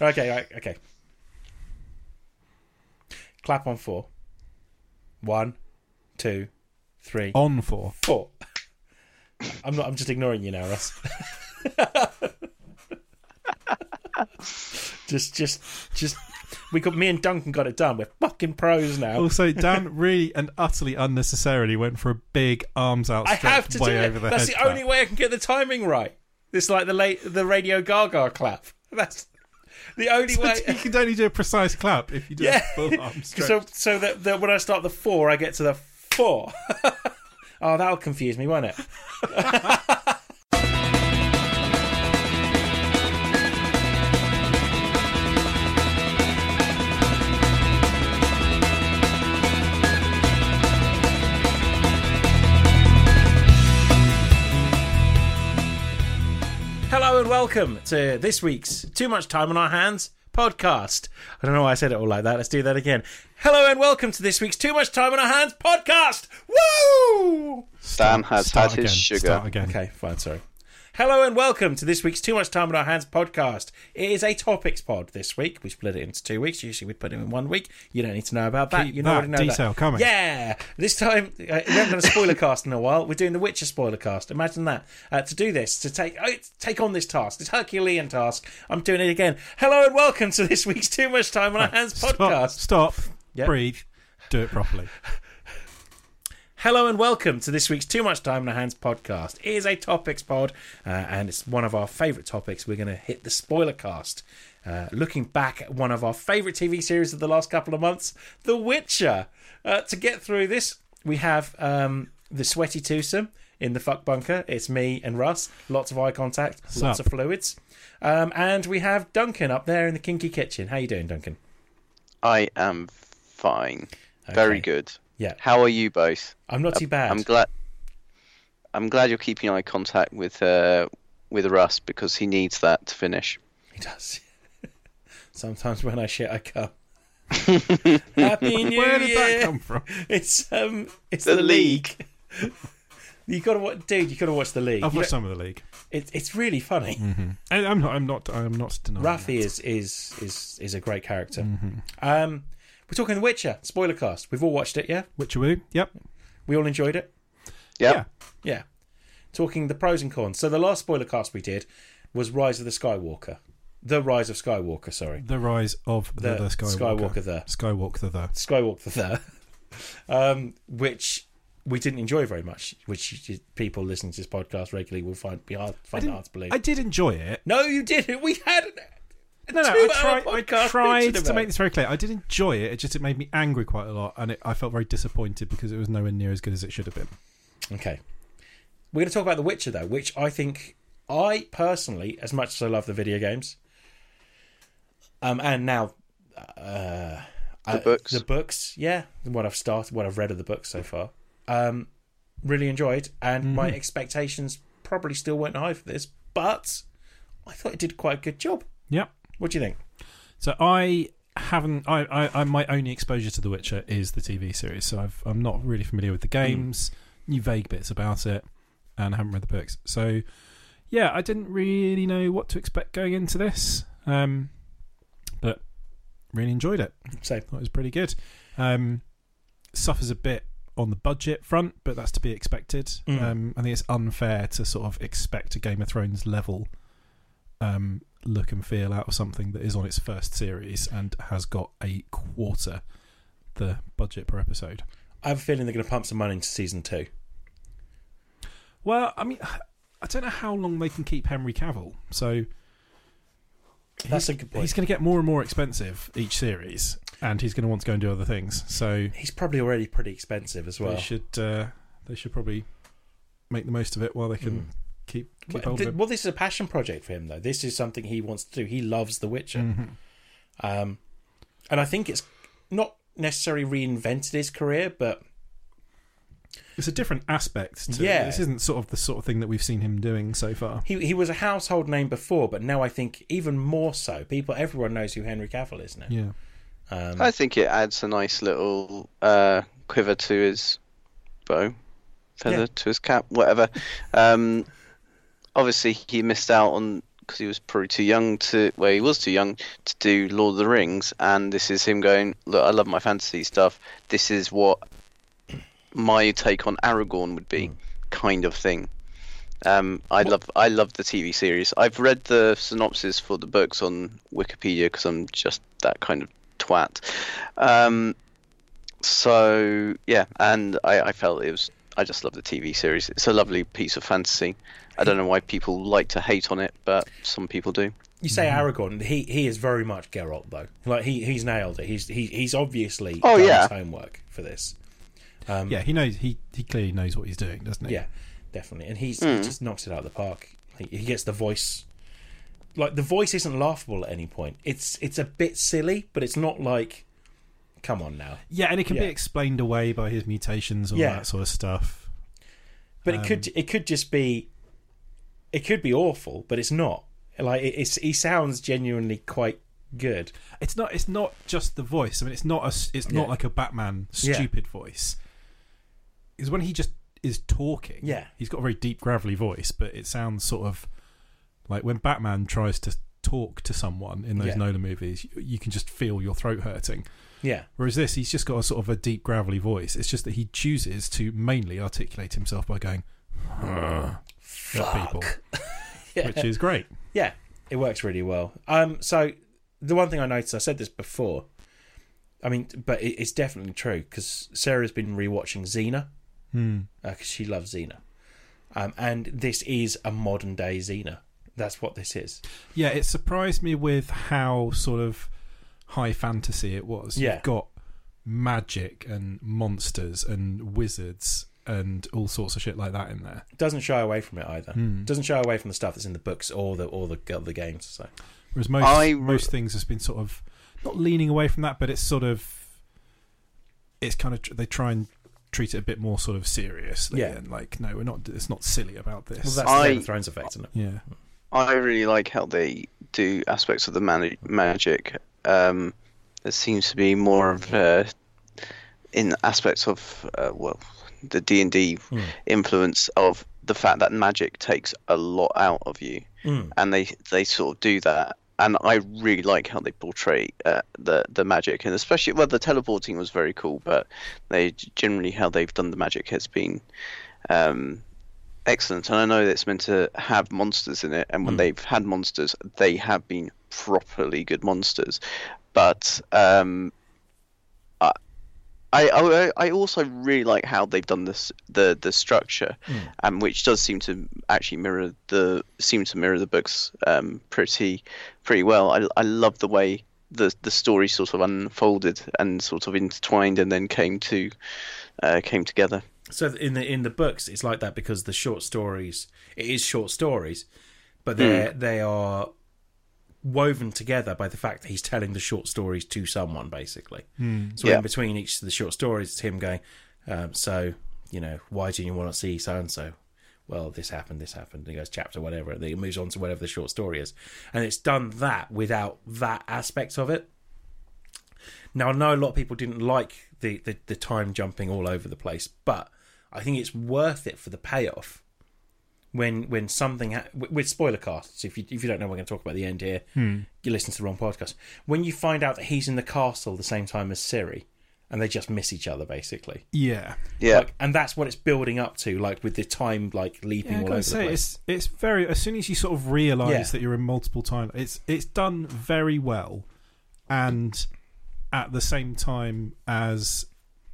Okay, right, okay. Clap on four. One, two, three, On for. four. I'm not. I'm just ignoring you now, Russ. just, just, just. We got me and Duncan got it done. We're fucking pros now. Also, Dan really and utterly unnecessarily went for a big arms out. I have to do it. over the That's the only way I can get the timing right. It's like the late the Radio Gaga clap. That's the only way. you can only do a precise clap if you do Yeah. a full arm stretch. So, so that, that when I start the four, I get to the four. oh, that'll confuse me, won't it? Hello and welcome to this week's Too Much Time on Our Hands podcast. I don't know why I said it all like that. Let's do that again. Hello and welcome to this week's Too Much Time on Our Hands podcast. Woo! Dan has Start had his sugar. Start again. Okay, fine, sorry. Hello and welcome to this week's Too Much Time on Our Hands podcast. It is a topics pod this week. We split it into two weeks. Usually we put it in one week. You don't need to know about that. Keep you that already know detail that. coming. Yeah. This time, uh, we haven't done a spoiler cast in a while. We're doing the Witcher spoiler cast. Imagine that. Uh, to do this, to take oh, take on this task, this Herculean task, I'm doing it again. Hello and welcome to this week's Too Much Time on Our Hands Stop. podcast. Stop. Yep. Breathe. Do it properly. Hello and welcome to this week's Too Much Time on Our Hands podcast. It is a topics pod, uh, and it's one of our favourite topics. We're going to hit the spoiler cast, uh, looking back at one of our favourite TV series of the last couple of months, The Witcher. Uh, to get through this, we have um, the sweaty twosome in the fuck bunker. It's me and Russ. Lots of eye contact, lots up? of fluids, um, and we have Duncan up there in the kinky kitchen. How you doing, Duncan? I am fine. Very good. Yeah, How are you both? I'm not too bad. I'm glad. I'm glad you're keeping eye contact with uh, with Russ because he needs that to finish. He does. Sometimes when I shit, I come. Happy New Year! Where did Year! that come from? It's um, it's The the, league. you gotta watch, dude. You gotta watch the league. I've watched some of the league. it, it's really funny. And I'm not. I'm not. I'm not denying. Rafi that. is is is is a great character. Mm-hmm. Um, we're talking The Witcher spoiler cast. We've all watched it, yeah. Witcher Woo. Yep. We all enjoyed it, Yep. Yeah. yeah. Talking the pros and cons. So the last spoiler cast we did was Rise of the Skywalker, the Rise of Skywalker. Sorry, The rise of the, the, the Skywalker. Skywalker the Skywalk the the. Skywalk the Third, um, which we didn't enjoy very much, which people listening to this podcast regularly will find be hard, find hard to believe. I did enjoy it. no, you didn't. We had a No, no. I two-hour tried. I tried to about make this very clear. I did enjoy it. It just it made me angry quite a lot, and it, I felt very disappointed because it was nowhere near as good as it should have been. Okay, we're going to talk about The Witcher though, which I think I personally, as much as I love the video games, um, and now. Uh, The uh, books. the books, yeah, what I've started, what I've read of the books so far, um, really enjoyed, and my expectations probably still weren't high for this, but I thought it did quite a good job. Yep. What do you think? So I haven't. I, I, I my only exposure to The Witcher is the TV series. So I've, I'm not really familiar with the games. Knew vague bits about it, and I haven't read the books. So yeah, I didn't really know what to expect going into this. Um, but really enjoyed it. So, Thought it was pretty good. Um, suffers a bit on the budget front, but that's to be expected. Mm. Um, I think it's unfair to sort of expect a Game of Thrones level um, look and feel out of something that is on its first series and has got a quarter the budget per episode. I have a feeling they're going to pump some money into season two. Well, I mean, I don't know how long they can keep Henry Cavill, so That's he's, a good point. he's going to get more and more expensive each series, and he's going to want to go and do other things. So He's probably already pretty expensive as well. they should uh, they should probably make the most of it while they can Mm. Keep keep Well, hold th- of it. well, this is a passion project for him, though. This is something he wants to do. He loves The Witcher. Mhm. Um, and I think it's not necessarily reinvented his career, but It's a different aspect. To Yeah. this isn't sort of the sort of thing that we've seen him doing so far. he he was a household name before, but now I think even more so. People, everyone knows who Henry Cavill is now. Yeah, Um, I think it adds a nice little uh, quiver to his bow, feather Yeah. to his cap, whatever. Um, obviously, he missed out on because he was probably too young to. Well, he was too young to do Lord of the Rings, and this is him going, "Look, I love my fantasy stuff. This is what my take on Aragorn would be, kind of thing." Um, I love I love the TV series. I've read the synopsis for the books on Wikipedia because I'm just that kind of twat. Um, so yeah, and I, I felt it was. I just love the TV series. It's a lovely piece of fantasy. I don't know why people like to hate on it, but some people do. You say Aragorn, he he is very much Geralt though. Like he he's nailed it. He's he, he's obviously Oh, done yeah. his homework for this. Um, yeah, he knows. He he clearly knows what he's doing, doesn't he? Yeah, definitely. And he's Hmm. he just knocks it out of the park. He, he gets the voice. Like the voice isn't laughable at any point. It's it's a bit silly, but it's not like, come on now. Yeah, and it can Yeah. be explained away by his mutations, and Yeah. that sort of stuff. But Um, it could it could just be, it could be awful, but it's not. Like it, it's he sounds genuinely quite good. It's not. It's not just the voice. I mean, it's not a. It's not Yeah. like a Batman Yeah. stupid voice. Is when he just is talking. Yeah. he's got a very deep, gravelly voice, but it sounds sort of like when Batman tries to talk to someone in those Yeah. Nolan movies. You, you can just feel your throat hurting. Yeah, Whereas this, he's just got a sort of a deep, gravelly voice. It's just that he chooses to mainly articulate himself by going at people, yeah. which is great. Yeah, it works really well. Um, so the one thing I noticed, I said this before. I mean, but it, it's definitely true because Sarah's been rewatching Xena Hmm. because she loves Xena, um, and this is a modern day Xena. That's what this is. Yeah, it surprised me with how sort of high fantasy it was. Yeah. You've got magic and monsters and wizards and all sorts of shit like that in there. Doesn't shy away from it either. Hmm. Doesn't shy away from the stuff that's in the books or the or the the games. So Whereas most I most things has been sort of not leaning away from that, but it's sort of it's kind of they try and treat it a bit more sort of seriously Yeah. and like no, we're not. It's not silly about this. well, that's I- the Game of Thrones effect, isn't it? yeah, I really like how they do aspects of the man- magic. Um, there seems to be more of uh, in aspects of uh, well, the D and D Hmm. influence of the fact that magic takes a lot out of you, Mm. and they they sort of do that. And I really like how they portray uh, the the magic, and especially well, the teleporting was very cool. But they generally how they've done the magic has been um, excellent. And I know that it's meant to have monsters in it, and when Mm. they've had monsters, they have been properly good monsters. But um, I I also really like how they've done this the the structure, Mm. um, which does seem to actually mirror the seem to mirror the books um, pretty pretty well. I I love the way the the story sort of unfolded and sort of intertwined and then came to uh, came together. So in the in the books, it's like that because the short stories it is short stories, but they are they are woven together by the fact that he's telling the short stories to someone basically. So Yeah. in between each of the short stories, it's him going, um, "So you know, why do you want to see so and so?" Well, this happened, this happened. And he goes chapter whatever, and then he moves on to whatever the short story is, and it's done that without that aspect of it. Now I know a lot of people didn't like the, the, the time jumping all over the place, but I think it's worth it for the payoff. When when something ha- with with spoiler casts, if you if you don't know, we're going to talk about the end here. You listen to the wrong podcast. When you find out that he's in the castle the same time as Ciri, and they just miss each other basically, yeah. Yeah, like, and that's what it's building up to, like with the time like leaping Yeah, I all gotta over say, the place. it's it's very. As soon as you sort of realise Yeah. that you're in multiple time, it's it's done very well, and at the same time as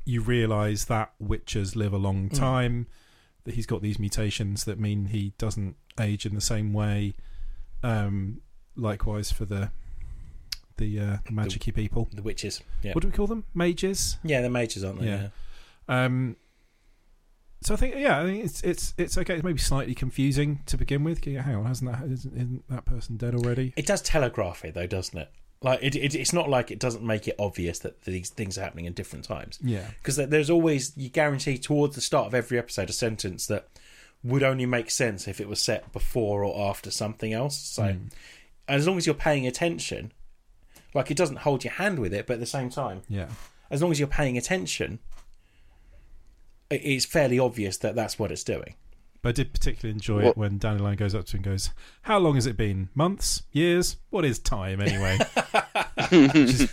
you realise that witches live a long Mm. That he's got these mutations that mean he doesn't age in the same way. Um, likewise for the the uh, the magicy people. The witches, yeah, What do we call them? Mages. yeah, they're mages, aren't they? Yeah. Um, so I think yeah, I think it's it's it's okay. It's maybe slightly confusing to begin with. Hang on, hasn't that isn't, isn't that person dead already? It does telegraph it though, doesn't it? Like it, it, it's not like it doesn't make it obvious that these things are happening in different times. Yeah, Because there's always you guarantee towards the start of every episode a sentence that would only make sense if it was set before or after something else. So Mm. as long as you're paying attention, like it doesn't hold your hand with it, but at the same time, yeah, as long as you're paying attention, it is fairly obvious that that's what it's doing. But I did particularly enjoy What- it when Dandelion goes up to him and goes, How long has it been? Months? Years? What is time anyway?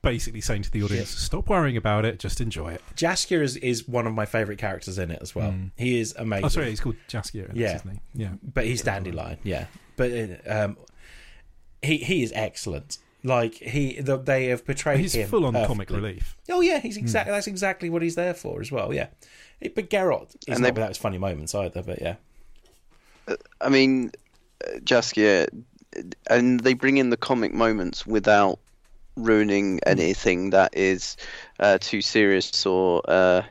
Basically saying to the audience, Stop worrying about it, just enjoy it. Jaskier is, is one of my favourite characters in it as well. Mm. He is amazing. Oh, sorry, he's called Jaskier. Yeah. Yeah. Isn't? Yeah. but he's Dandelion, yeah. But uh, um, he he is excellent. Like he, the, they have portrayed He's him full on comic relief. Oh yeah, he's exactly that's exactly what he's there for as well. Yeah, It- but Geralt is And not they- without his funny moments either. But yeah, I mean, uh, Jaskier, and they bring in the comic moments without ruining anything that is uh, too serious or uh,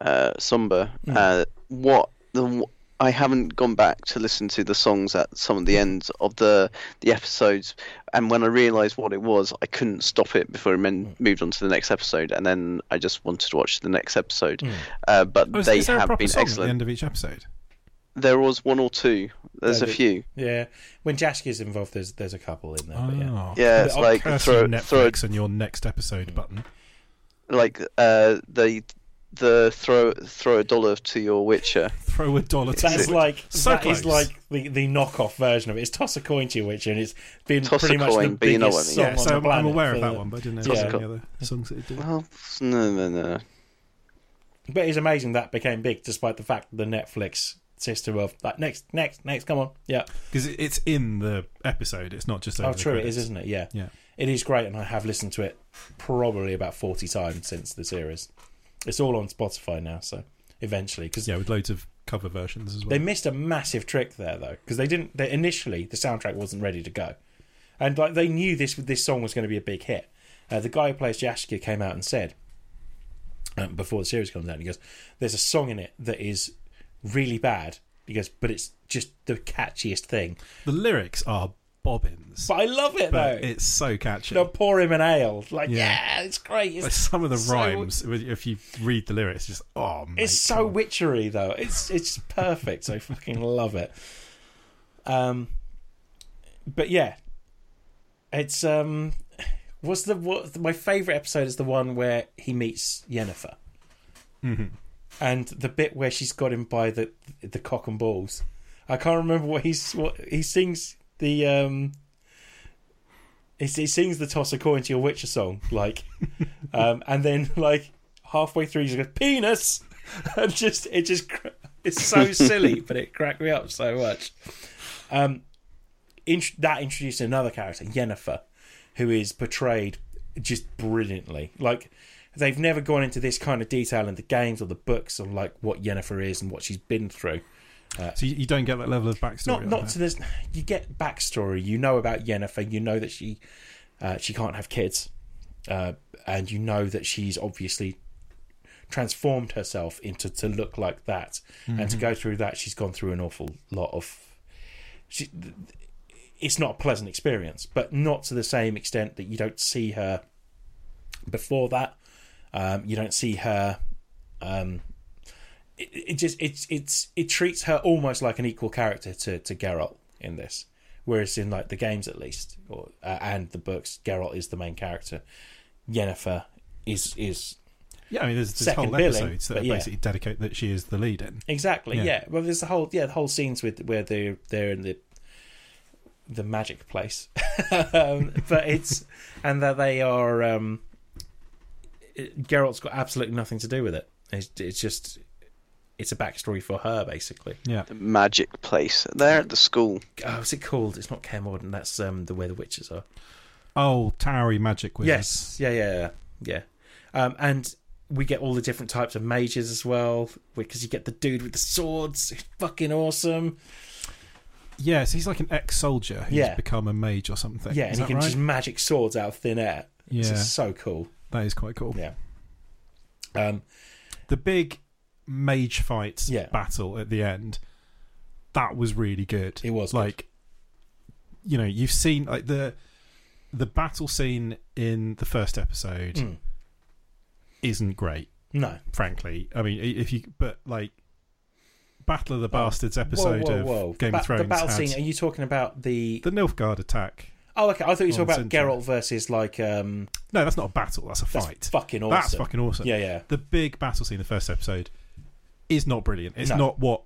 uh, somber. Mm. Uh, what the I haven't gone back to listen to the songs at some of the ends of the the episodes, and when I realised what it was, I couldn't stop it before it men- moved on to the next episode, and then I just wanted to watch the next episode. Mm. Uh, but Oh, is, they is there a have proper been song at the end of each episode? There was one or two. There's Yeah, a few. yeah. When Jaskier's involved, there's there's a couple in there. But yeah. Oh. Yeah, it's I'll like Curse throw, you, throw Netflix and your next episode button. like uh the the throw throw a dollar to your Witcher. Throw a dollar to That's the- like So that is close. like the, the knockoff version of it. It's toss a coin to your Witcher, and it's been Toss a pretty much coin, the but you know biggest what I song mean. yeah, on so the I'm, I'm aware for of that the- one, but I didn't know Toss there a any other songs that it did. Well, no, no, no. But it's amazing that became big, despite the fact that the Netflix system of like next, next, next, come on, yeah. Because it's in the episode, it's not just over Oh, the true, it credits. isn't it? Yeah, Yeah. it is great, and I have listened to it probably about forty times since the series. It's all on Spotify now, so eventually, because Yeah, with loads of cover versions as well. they missed a massive trick there though, because they didn't. They, initially, the soundtrack wasn't ready to go, and like they knew this this song was going to be a big hit. Uh, the guy who plays Jaskier came out and said um, before the series comes out, he goes, "There's a song in it that is really bad." He goes, "But it's just the catchiest thing." the lyrics are bobbins, But I love it though. it's so catchy. They'll pour him an ale. Like, yeah, Yeah. it's great. It's, some of the so- rhymes, if you read the lyrics, just oh, mate, it's so come on. witchery though. It's it's perfect. I fucking love it. Um, but yeah, it's um, what's the what my favorite episode is the one where he meets Yennefer, Mhm. and the bit where she's got him by the the cock and balls. I can't remember what he's what he sings the um. He, he sings the toss a coin to your Witcher song, like, um, and then like halfway through he goes penis, and just it just it's so silly, but it cracked me up so much. Um, int- that introduced another character, Yennefer, who is portrayed just brilliantly. Like they've never gone into this kind of detail in the games or the books of like what Yennefer is and what she's been through. So you, you don't get that level of backstory. Not not to this. You get backstory. You know about Yennefer. You know that she uh, she can't have kids, uh, and you know that she's obviously transformed herself into to look like that, and Mm-hmm. to go through that, she's gone through an awful lot of. She, it's not a pleasant experience, but not to the same extent that you don't see her before that. Um, you don't see her. Um, it, it just it's it's it treats her almost like an equal character to to Geralt in this, whereas in like the games at least, or uh, and the books, Geralt is the main character. Yennefer is is Yeah, I mean, there's, Second whole billing, episodes that yeah. basically dedicate that she is the lead in. exactly yeah. Yeah. Well, there's the whole yeah the whole scenes with where they're they're in the the magic place, um, but it's and that they are um, it, Geralt's got absolutely nothing to do with it. It's, it's just it's a backstory for her basically. Yeah, The magic place. They're at the school. Oh, what's it called? It's not Kaer Morhen. That's um, the where the witches are. oh, Towery magic wizards. Yes, yeah, yeah, yeah, yeah. Um, and we get all the different types of mages as well, because you get the dude with the swords, It's fucking awesome. Yes, he's like an ex-soldier who's Yeah. become a mage or something. Yeah, Is and he can right? just magic swords out of thin air. It's Yeah, just so cool. that is quite cool. Yeah. Um, The big mage fight Yeah. battle at the end, that was really good. it was good. like, you know, you've seen like the the battle scene in the first episode Mm. isn't great, no. frankly. I mean, if you but like Battle of the Bastards episode whoa, whoa, of. Game Ba- of Thrones The battle scene. Are you talking about the? the Nilfgaard attack. Oh, okay. I thought you were talking about. Geralt versus like. um No, that's not a battle. That's a That's fight. fucking awesome. That's fucking awesome. Yeah, yeah. The big battle scene in the first episode, is not brilliant. It's No. not what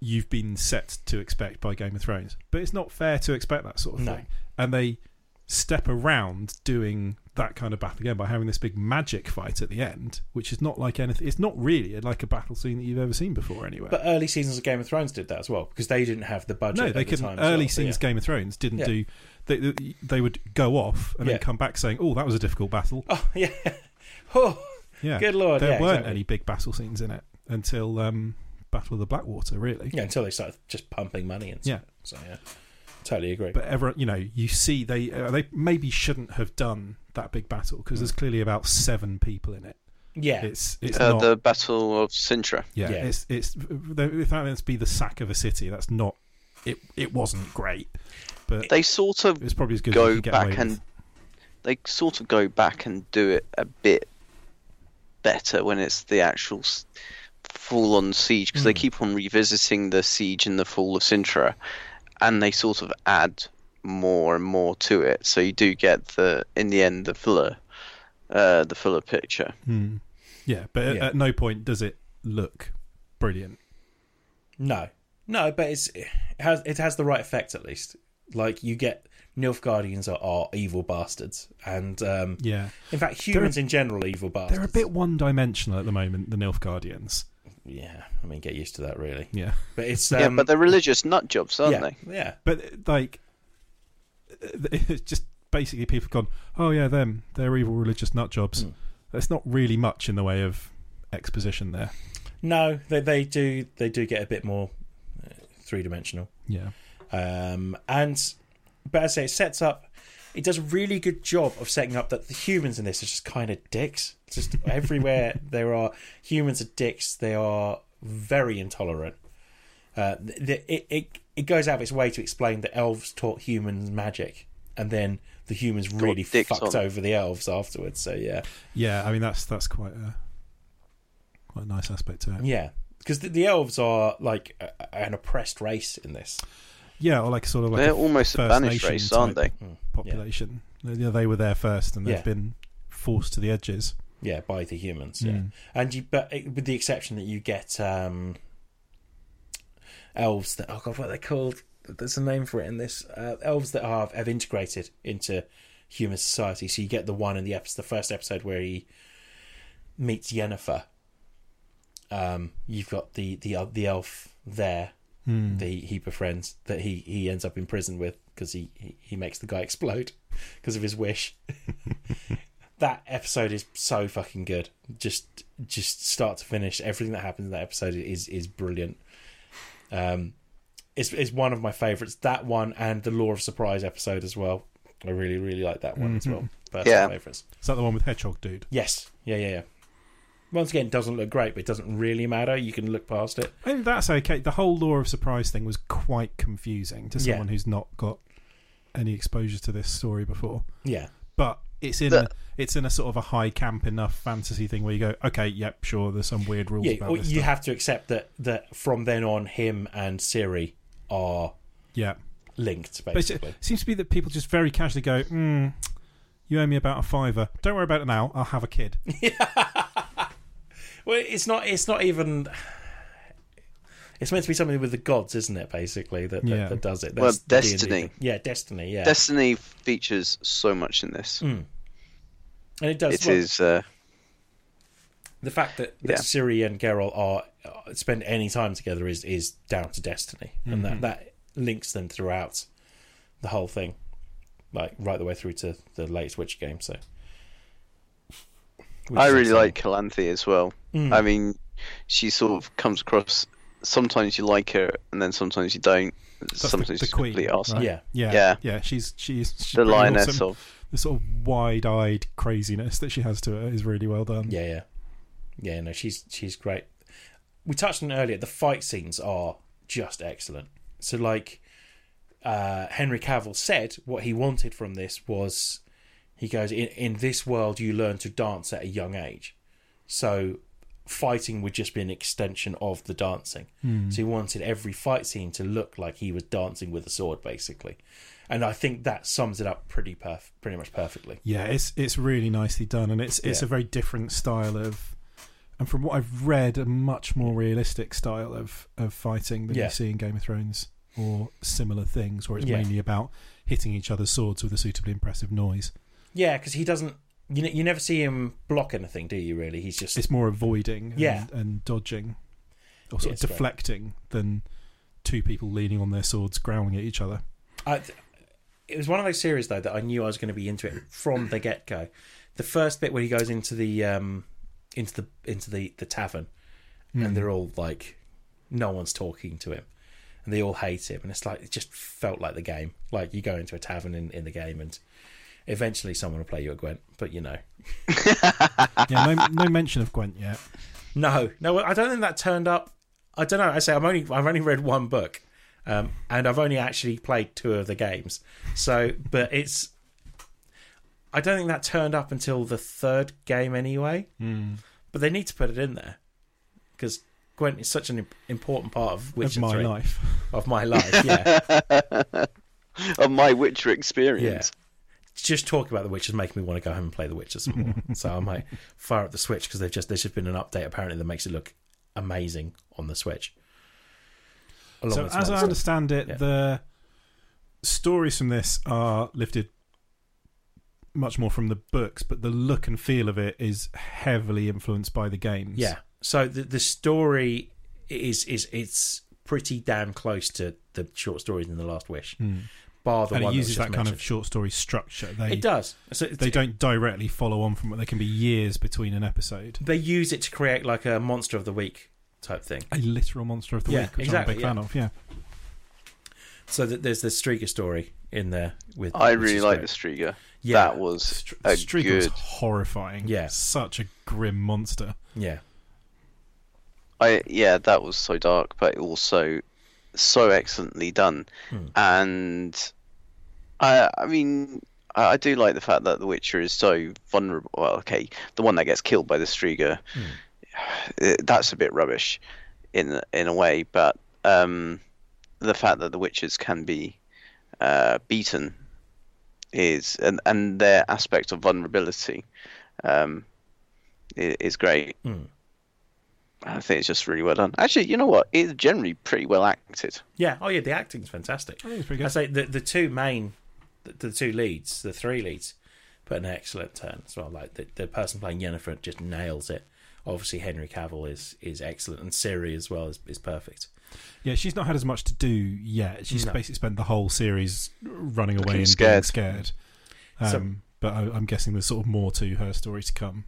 you've been set to expect by Game of Thrones. But it's not fair to expect that sort of No. thing. And they step around doing that kind of battle again by having this big magic fight at the end, which is not like anything. It's not really like a battle scene that you've ever seen before anywhere. But early seasons of Game of Thrones did that as well because they didn't have the budget. no, they the couldn't. time Early well, so scenes yeah. Game of Thrones didn't Yeah. do. They, they they would go off and Yeah. then come back saying, "Oh, that was a difficult battle." Oh yeah. Oh, Yeah, good lord. there yeah, weren't exactly. any big battle scenes in it until um, Battle of the Blackwater, really. Yeah, until they started just pumping money and stuff. So yeah, totally agree. But ever, you know, you see they uh, they maybe shouldn't have done that big battle because there's clearly about seven people in it. yeah, It's it's Uh, not. the Battle of Cintra. yeah, Yeah. it's it's if that meant to be the sack of a city, that's not. It it wasn't great, but They sort of it's probably as good as you go could get back and with. they sort of go back and do it a bit better when it's the actual s- full-on siege because they Mm. keep on revisiting the siege and the fall of Cintra, and they sort of add more and more to it. So you do get the in the end the fuller, uh, the fuller picture. Hmm. Yeah, but at, Yeah. at no point does it look brilliant. no, no, but it's it has it has the right effect at least. Like you get Nilfgaardians are, are evil bastards, and um, Yeah, in fact humans in general are evil bastards. they're a bit one-dimensional at the moment. The Nilfgaardians. Yeah, I mean, get used to that, really. Yeah, But it's um, yeah, but they're religious nut jobs, aren't yeah, they? yeah, but like, it's just basically people gone, "Oh yeah, them, they're evil religious nut jobs." Mm. There's not really much in the way of exposition there. no, they they do they do get a bit more uh, three dimensional. Yeah, Um, and but as I say, it sets up. It does a really good job of setting up that the humans in this are just kind of dicks. Just everywhere there are humans are dicks. They are very intolerant. Uh, the, it, it it goes out of its way to explain that elves taught humans magic, and then the humans really fucked on. over the elves afterwards. So yeah, yeah. I mean, that's that's quite a quite a nice aspect to it. yeah, because the, the elves are like a, an oppressed race in this. Yeah, or like sort of like they're a almost a First banished Nation race, aren't they? type population. Yeah, they were there first, and they've Yeah. been forced to the edges. Yeah, by the humans. Yeah, Mm. and you, but it- with the exception that you get um, elves that oh god, what are they called? There's a name for it in this. Uh, elves that are have integrated into human society. So you get the one in the episode, the first episode where he meets Yennefer. Um, you've got the the uh, the elf there, Hmm. the he befriends that he he ends up in prison with because he, he he makes the guy explode because of his wish. that episode is so fucking good. Just just start to finish, everything that happens in that episode is is brilliant. Um, it's it's one of my favorites. That one and the Law of Surprise episode as well. I really really like that one as well. Personal Yeah. favorites. Is that the one with Hedgehog Dude? Yes, yeah, yeah, yeah. Once again, it doesn't look great, but it doesn't really matter. You can look past it. I mean, that's okay. The whole law of surprise thing was quite confusing to Yeah. someone who's not got any exposure to this story before. Yeah, But it's in The- a, it's in a sort of a high camp enough fantasy thing where you go, okay, yep, sure. There's some weird rules yeah. about well, this. you stuff. have to accept that that from then on, him and Ciri are yeah. linked, But basically. it seems to be that people just very casually go, mm, you owe me about a fiver. Don't worry about it now. I'll have a kid. Well, it's not. It's not even. It's meant to be something with the gods, isn't it? Basically, that that, Yeah. that does it. Well, That's the D&D Destiny. Yeah, destiny. Yeah, Destiny features so much in this. Mm. and it does. It well, is. Uh, the fact that, that Yeah. Ciri and Geralt are uh, spend any time together is is down to destiny, and Mm-hmm. that that links them throughout the whole thing, like right the way through to the latest Witcher game. So, Which I really like Calanthe as well. Mm. I mean, she sort of comes across. Sometimes you like her, and then sometimes you don't. That's sometimes the, the she's queen. complete arse. right? Yeah. yeah, Yeah. yeah. She's she's, she's The pretty lioness awesome. of. the sort of wide-eyed craziness that she has to her is really well done. Yeah, yeah, yeah. No, she's she's great. We touched on it earlier. The fight scenes are just excellent. So, like uh, Henry Cavill said, what he wanted from this was, he goes, in in this world, you learn to dance at a young age. So, fighting would just be an extension of the dancing. Hmm. So he wanted every fight scene to look like he was dancing with a sword, basically. And I think that sums it up pretty perf- pretty much perfectly. Yeah, it's it's really nicely done, and it's it's Yeah. a very different style of and from what I've read, a much more realistic style of of fighting than Yeah. you see in Game of Thrones or similar things, where it's Yeah. mainly about hitting each other's swords with a suitably impressive noise. Yeah, because he doesn't. You ne- you never see him block anything, do you? Really, he's just It's more avoiding and, Yeah. and dodging, or sort it's of great. deflecting than two people leaning on their swords, growling at each other. I, it was one of those series though that I knew I was going to be into it from the get go. The first bit where he goes into the um, into the into the the tavern, Hmm. and they're all like, no one's talking to him, and they all hate him, and it's like it just felt like the game. Like you go into a tavern in, in the game, and eventually someone will play you a Gwent, but you know, yeah, no, no mention of Gwent yet. no, no, I don't think that turned up. I don't know. I say I'm only I've only read one book, um, and I've only actually played two of the games. So, but it's I don't think that turned up until the third game anyway. Mm. But they need to put it in there because Gwent is such an important part of Of my 3 life. of my life. Yeah, of my Witcher experience. Just talking about the Witcher is making me want to go home and play the Witcher some more. so I might fire up the Switch because they've just there's just been an update apparently that makes it look amazing on the Switch. So, as I understand it, Yeah. the stories from this are lifted much more from the books, but the look and feel of it is heavily influenced by the games. Yeah. So the the story is is it's pretty damn close to the short stories in the Last Wish, Mm. Bar the and it one that was uses just that kind of short story structure. They It does. So it's- they don't directly follow on from it. There can be years between an episode. They use it to create like a monster of the week type thing. A literal monster of the Yeah, week, which exactly, I'm a big yeah. fan of. Yeah, So that there's the Striga story in there with. I really like great. the Striga. Yeah. That was Str- a Streak was good. horrifying. Yeah. such a grim monster. Yeah. I yeah, that was so dark, but also so excellently done. Hmm. And I I mean I, I do like the fact that the Witcher is so vulnerable. Well, okay, the one that gets killed by the Striga, eh, that's a bit rubbish in in a way, but um, the fact that the Witchers can be uh, beaten is and and their aspect of vulnerability um, i- is great. Hmm. I think it's just really well done. Actually, you know what? It's generally pretty well acted. Yeah. Oh yeah, the acting's fantastic. I think it's pretty I good. say the the two main, the, the two leads, the three leads, put an excellent turn as well. Like the the person playing Yennefer just nails it. Obviously, Henry Cavill is is excellent, and Ciri as well is, is perfect. Yeah, she's not had as much to do yet. She's No. basically spent the whole series running away Looking and scared. being scared. Um, So- but I, I'm guessing there's sort of more to her story to come.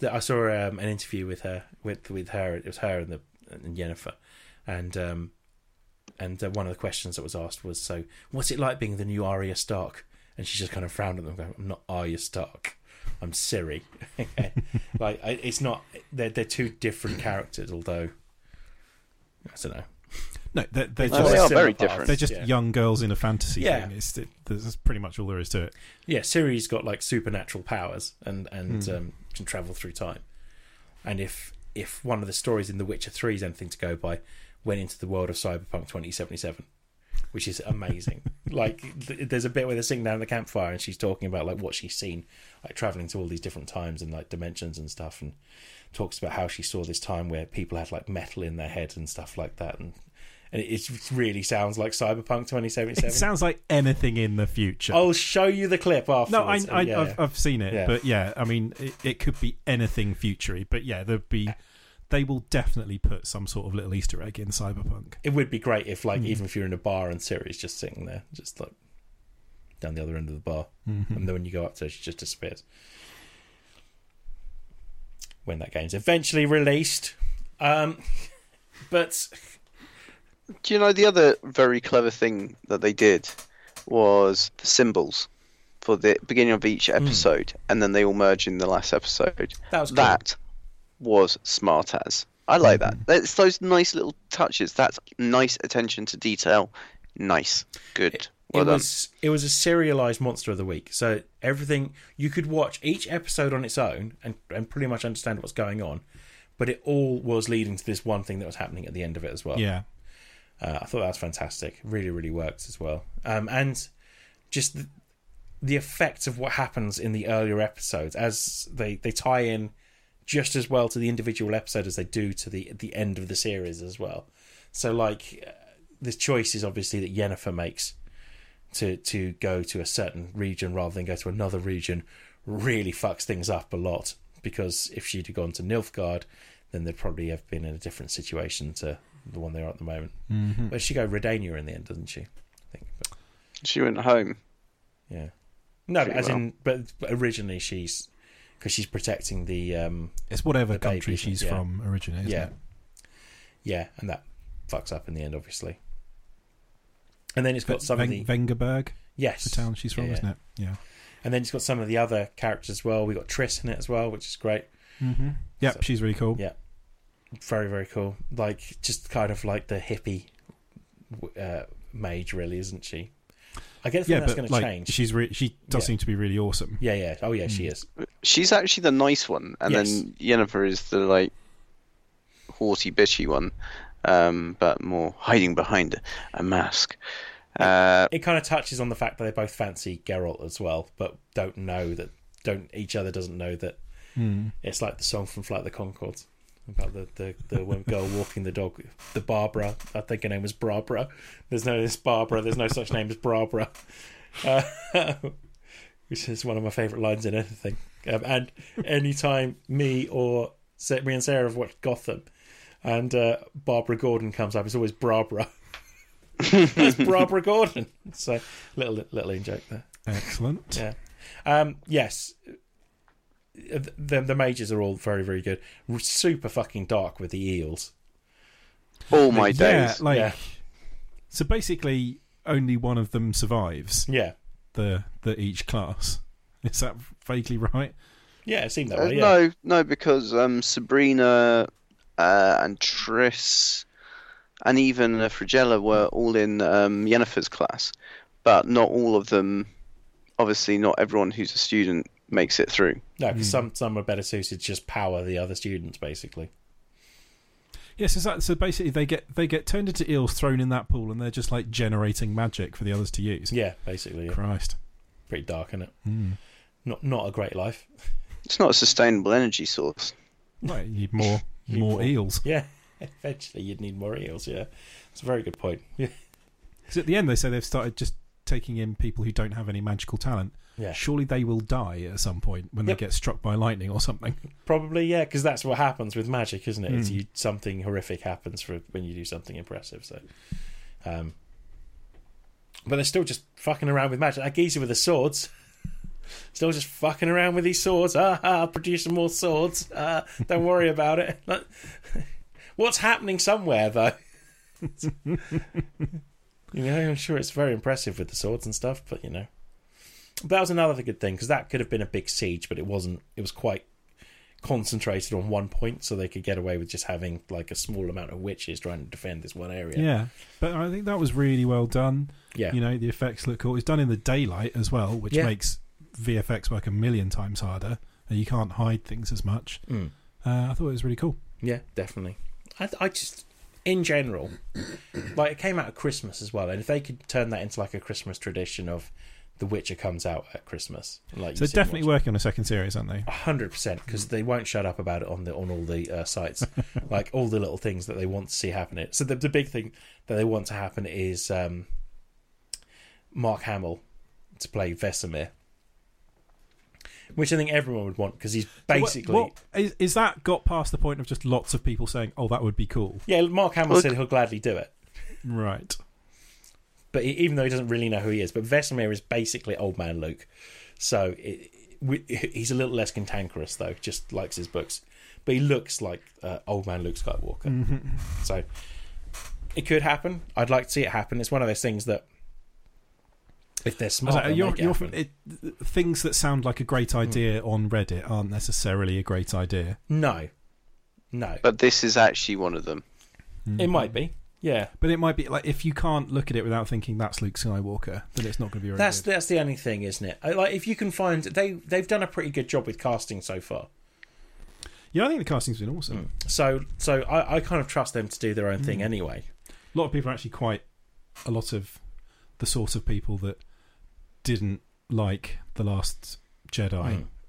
That I saw um, an interview with her with with her. It was her and the and Yennefer, and um, and uh, one of the questions that was asked was, "So, what's it like being the new Arya Stark?" And she just kind of frowned at them, going, "I'm not Arya Stark. I'm Ciri." like I, it's not. They're they're two different characters, although I don't know. No, they're, they're They just, they are similar very paths, different. they're just yeah. young girls in a fantasy Yeah. thing. It's, it, that's pretty much all there is to it. Yeah, Ciri's got like supernatural powers and and Hmm. um, can travel through time. And if if one of the stories in The Witcher Three is anything to go by, went into the world of Cyberpunk 2077, which is amazing. like th- there's a bit where they're sitting down at the campfire and she's talking about like what she's seen, like traveling to all these different times and like dimensions and stuff, and talks about how she saw this time where people had like metal in their head and stuff like that, and. And it really sounds like Cyberpunk 2077. It sounds like anything in the future. I'll show you the clip afterwards. no, I, I, Yeah. I've, I've seen it, Yeah. but yeah, I mean, it, it could be anything futury. But yeah, there'd be, they will definitely put some sort of little Easter egg in Cyberpunk. It would be great if, like, even if you're in a bar and Ciri's just sitting there, just like down the other end of the bar, Mm-hmm. and then when you go up to her, she just disappears. When that game's eventually released, um, but Do you know the other very clever thing that they did was the symbols for the beginning of each hmm. episode, and then they all merge in the last episode. that was cool. That was smart as. I like that. Hmm. It's those nice little touches. That's nice attention to detail. Nice, good. Well it done. was it was a serialized monster of the week. So everything you could watch each episode on its own and and pretty much understand what's going on, but it all was leading to this one thing that was happening at the end of it as well. Yeah, Uh, I thought that was fantastic. Really, really worked as well. Um, and just the, the effects of what happens in the earlier episodes as they, they tie in just as well to the individual episode as they do to the the end of the series as well. So like uh, the choices obviously that Yennefer makes to to go to a certain region rather than go to another region really fucks things up a lot because if she'd have gone to Nilfgaard then they'd probably have been in a different situation to the one they're at the moment. Mhm. But she go Redania in the end, doesn't she? I think. But, She went home. yeah. No, Pretty as well. in, but, but originally she's because she's protecting the um It's whatever The baby, country she's yeah. from originally. Isn't yeah It? yeah, and that fucks up in the end, obviously. And then it's got But some of the Vengerberg, yes, the town she's from, Yeah, isn't it? Yeah. and then it's got some of the other characters as well. We got Triss in it as well, which is great. Mm-hmm. Yep, So- she's really cool. Yeah. Very very cool. Like just kind of like the hippie uh, mage, really, isn't she? I get the feeling Yeah, that's but going to change. she's re- she does Yeah. seem to be really awesome. Yeah, yeah. Oh, yeah, she Mm. is. She's actually the nice one, and Yes. then Yennefer is the like haughty, bitchy one, um, but more hiding behind a mask. Uh, It kind of touches on the fact that they both fancy Geralt as well, but don't know that. Don't each other doesn't know that Mm. it's like the song from Flight of the Conchords about the the, the girl walking the dog, the Barbara. I think her name was Barbara. There's no this Barbara. There's no such name as Barbara. Uh, which is one of my favourite lines in anything. Um, and anytime me or me and Sarah have watched Gotham, and uh, Barbara Gordon comes up, it's always Barbara. it's Barbara Gordon. So little little in joke there. Excellent. Yeah. Um, yes. The, the mages are all very very good. Super fucking dark with the eels. all my yeah, days. like Yeah. so basically only one of them survives Yeah. the the each class. Is that vaguely right? Yeah, it seemed that Uh, way. Yeah. No, no, because um, Sabrina uh, and Triss and even uh, Fringilla were all in um, Yennefer's class, but not all of them. Obviously, not everyone who's a student makes it through. No, because Hmm. some some are better suited to just power the other students, basically. Yes, is that so? Basically, they get they get turned into eels, thrown in that pool, and they're just like generating magic for the others to use. Yeah, basically. Yeah. Christ. Pretty dark, isn't it? Mm. Not not a great life. It's not a sustainable energy source. Right, you need more Need more more. eels. Yeah. Eventually, you'd need more eels. Yeah, it's a very good point. Yeah. Because at the end, they say they've started just taking in people who don't have any magical talent. Yeah. Surely they will die at some point when Yep. they get struck by lightning or something. Probably, yeah, because that's what happens with magic, isn't it? It's Mm. you, something horrific happens for when you do something impressive. So, um, but they're still just fucking around with magic. That geezer with the swords, still just fucking around with these swords. Ah, ah producing more swords. Ah, don't worry about it. What's happening somewhere though? you know, I'm sure it's very impressive with the swords and stuff, but you know, but that was another good thing because that could have been a big siege, but it wasn't. It was quite concentrated on one point, so they could get away with just having like a small amount of witches trying to defend this one area. Yeah. But I think that was really well done. yeah, You know, the effects look cool. It's done in the daylight as well, which Yeah. makes VFX work a million times harder. And you can't hide things as much. Mm. Uh, I thought it was really cool. yeah, definitely. I, I just, in general, like it came out of Christmas as well, and if they could turn that into like a Christmas tradition of The Witcher comes out at Christmas, like So they're definitely working on a second series, aren't they? hundred percent because they won't shut up about it on the on all the uh, sites, like all the little things that they want to see happen. It so the the big thing that they want to happen is um, Mark Hamill to play Vesemir, which I think everyone would want because he's basically What, what- is, is that got past the point of just lots of people saying, "Oh, that would be cool"? yeah. Mark Hamill Look- said he'll gladly do it, Right. But he, even though he doesn't really know who he is, but Vesemir is basically old man Luke, so it, we, he's a little less cantankerous though. Just likes his books, but he looks like uh, old man Luke Skywalker. Mm-hmm. So it could happen. I'd like to see it happen. It's one of those things that if they're smart, like, you're, make it you're, happen. it, things that sound like a great idea on Reddit aren't necessarily a great idea. no, no, But this is actually one of them. it might be. Yeah, But it might be like if you can't look at it without thinking that's Luke Skywalker, then it's not going to be very that's good. that's the only thing, isn't it? Like if you can find they they've done a pretty good job with casting so far. Yeah, I think the casting's been awesome. So so I, I kind of trust them to do their own thing Mm. anyway. A lot of people are actually quite a lot of the sort of people that didn't like the last Jedi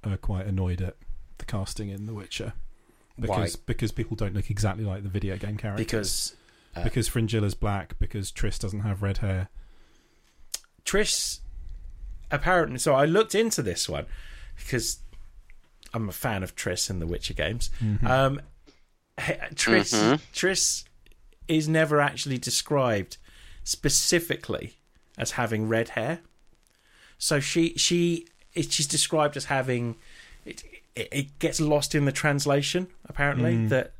Mm. are quite annoyed at the casting in The Witcher. because because people don't look exactly like the video game characters. because uh, because Fringilla's black. Because Triss doesn't have red hair. Triss apparently. So I looked into this one because I'm a fan of Triss in the Witcher games. Mm-hmm. Um, he- Triss Mhm. Triss is never actually described specifically as having red hair. So she she she's described as having it, it. It gets lost in the translation apparently Mm. that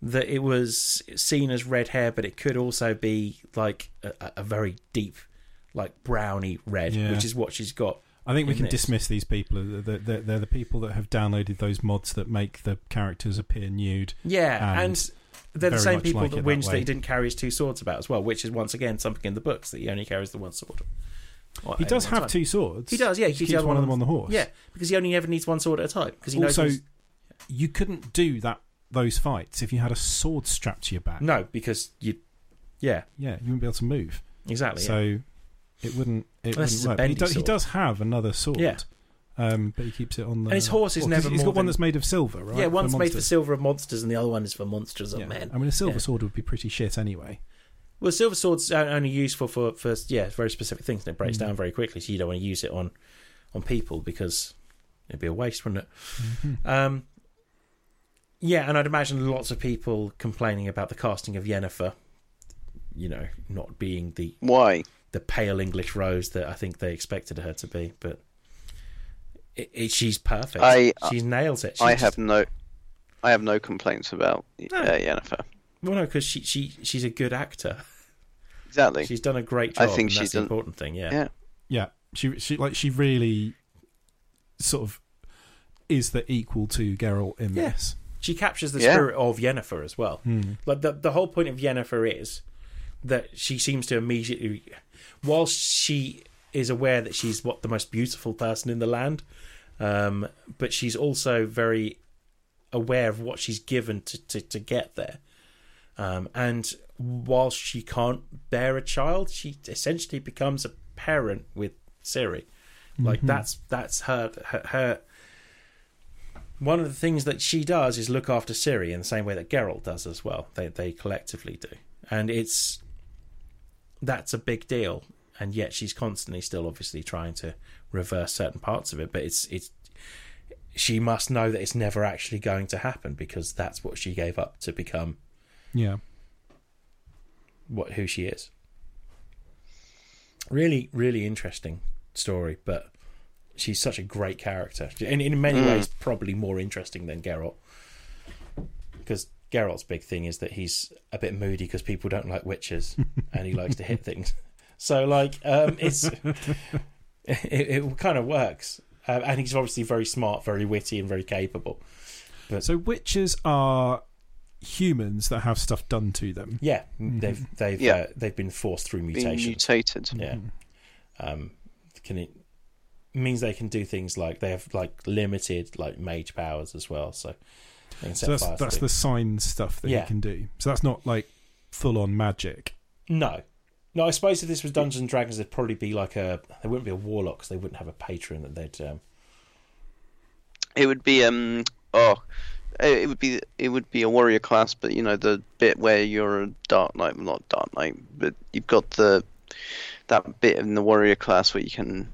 that it was seen as red hair, but it could also be like a, a- very deep, like browny red, Yeah. which is what she's got. I think we can this. dismiss these people. They're, they're, they're the people that have downloaded those mods that make the characters appear nude. Yeah, And and, they're the same people like that it that that, he didn't carry his two swords about as well, which is once again something in the books that he only carries the one sword. Or He does have time. two swords. He does, yeah. He He keeps keeps one of them on the horse. Yeah, because he only ever needs one sword at a time. Because he knows Also, he's- you couldn't do that those fights if you had a sword strapped to your back. no, because you, yeah, Yeah, you wouldn't be able to move. exactly. yeah. So it wouldn't. It Unless wouldn't work. He, does, he does have another sword. Yeah. Um, but he keeps it on the. And his horse is Well, never He's got one that's made of silver, right? yeah, one's made for silver of monsters, and the other one is for monsters of Yeah. men. I mean, a silver Yeah. sword would be pretty shit anyway. Well, silver swords are only useful for, for yeah very specific things, and it breaks Mm. down very quickly. So you don't want to use it on on people because it'd be a waste, wouldn't it? Um, yeah, and I'd imagine lots of people complaining about the casting of Yennefer. You know, not being the Why? the pale English rose that I think they expected her to be, but it, it, she's perfect. I- she nails it. She I just- have no, I have no complaints about No. uh, Yennefer. well, no, because she, she she's a good actor. Exactly. She's done a great job. I job. think and she's that's the done- important thing. Yeah. Yeah. Yeah, she she like she really sort of is the equal to Geralt in Yeah. this. She captures the Yeah. spirit of Yennefer as well. Hmm. Like the the whole point of Yennefer is that she seems to immediately, whilst she is aware that she's what the most beautiful person in the land, um, but she's also very aware of what she's given to to, to get there. Um, and whilst she can't bear a child, she essentially becomes a parent with Ciri. Like Mhm. that's that's her, her her one of the things that she does is look after Ciri in the same way that Geralt does as well. They they collectively do, and it's that's a big deal. And yet she's constantly still obviously trying to reverse certain parts of it, but it's it's she must know that it's never actually going to happen because that's what she gave up to become Yeah, what who she is. Really, really interesting story, but she's such a great character, and in many Mm. ways, probably more interesting than Geralt. Because Geralt's big thing is that he's a bit moody because people don't like witchers, and he likes to hit things. So, like, um, it's it, it kind of works, uh, and he's obviously very smart, very witty, and very capable. so witchers are humans that have stuff done to them. Yeah, Mhm. they've they've Yeah. uh, they've been forced through Being mutation. mutated. Yeah. Mhm. um, can it means they can do things like they have like limited like mage powers as well. So they can set So that's that's the sign stuff that Yeah. you can do. So that's not like full on magic. no, no. I suppose if this was Dungeons and Dragons, there'd probably be like a there wouldn't be a warlock because they wouldn't have a patron that they'd. Um, It would be um oh, it would be it would be a warrior class, but you know the bit where you're a dark knight, not dark knight, but you've got the that bit in the warrior class where you can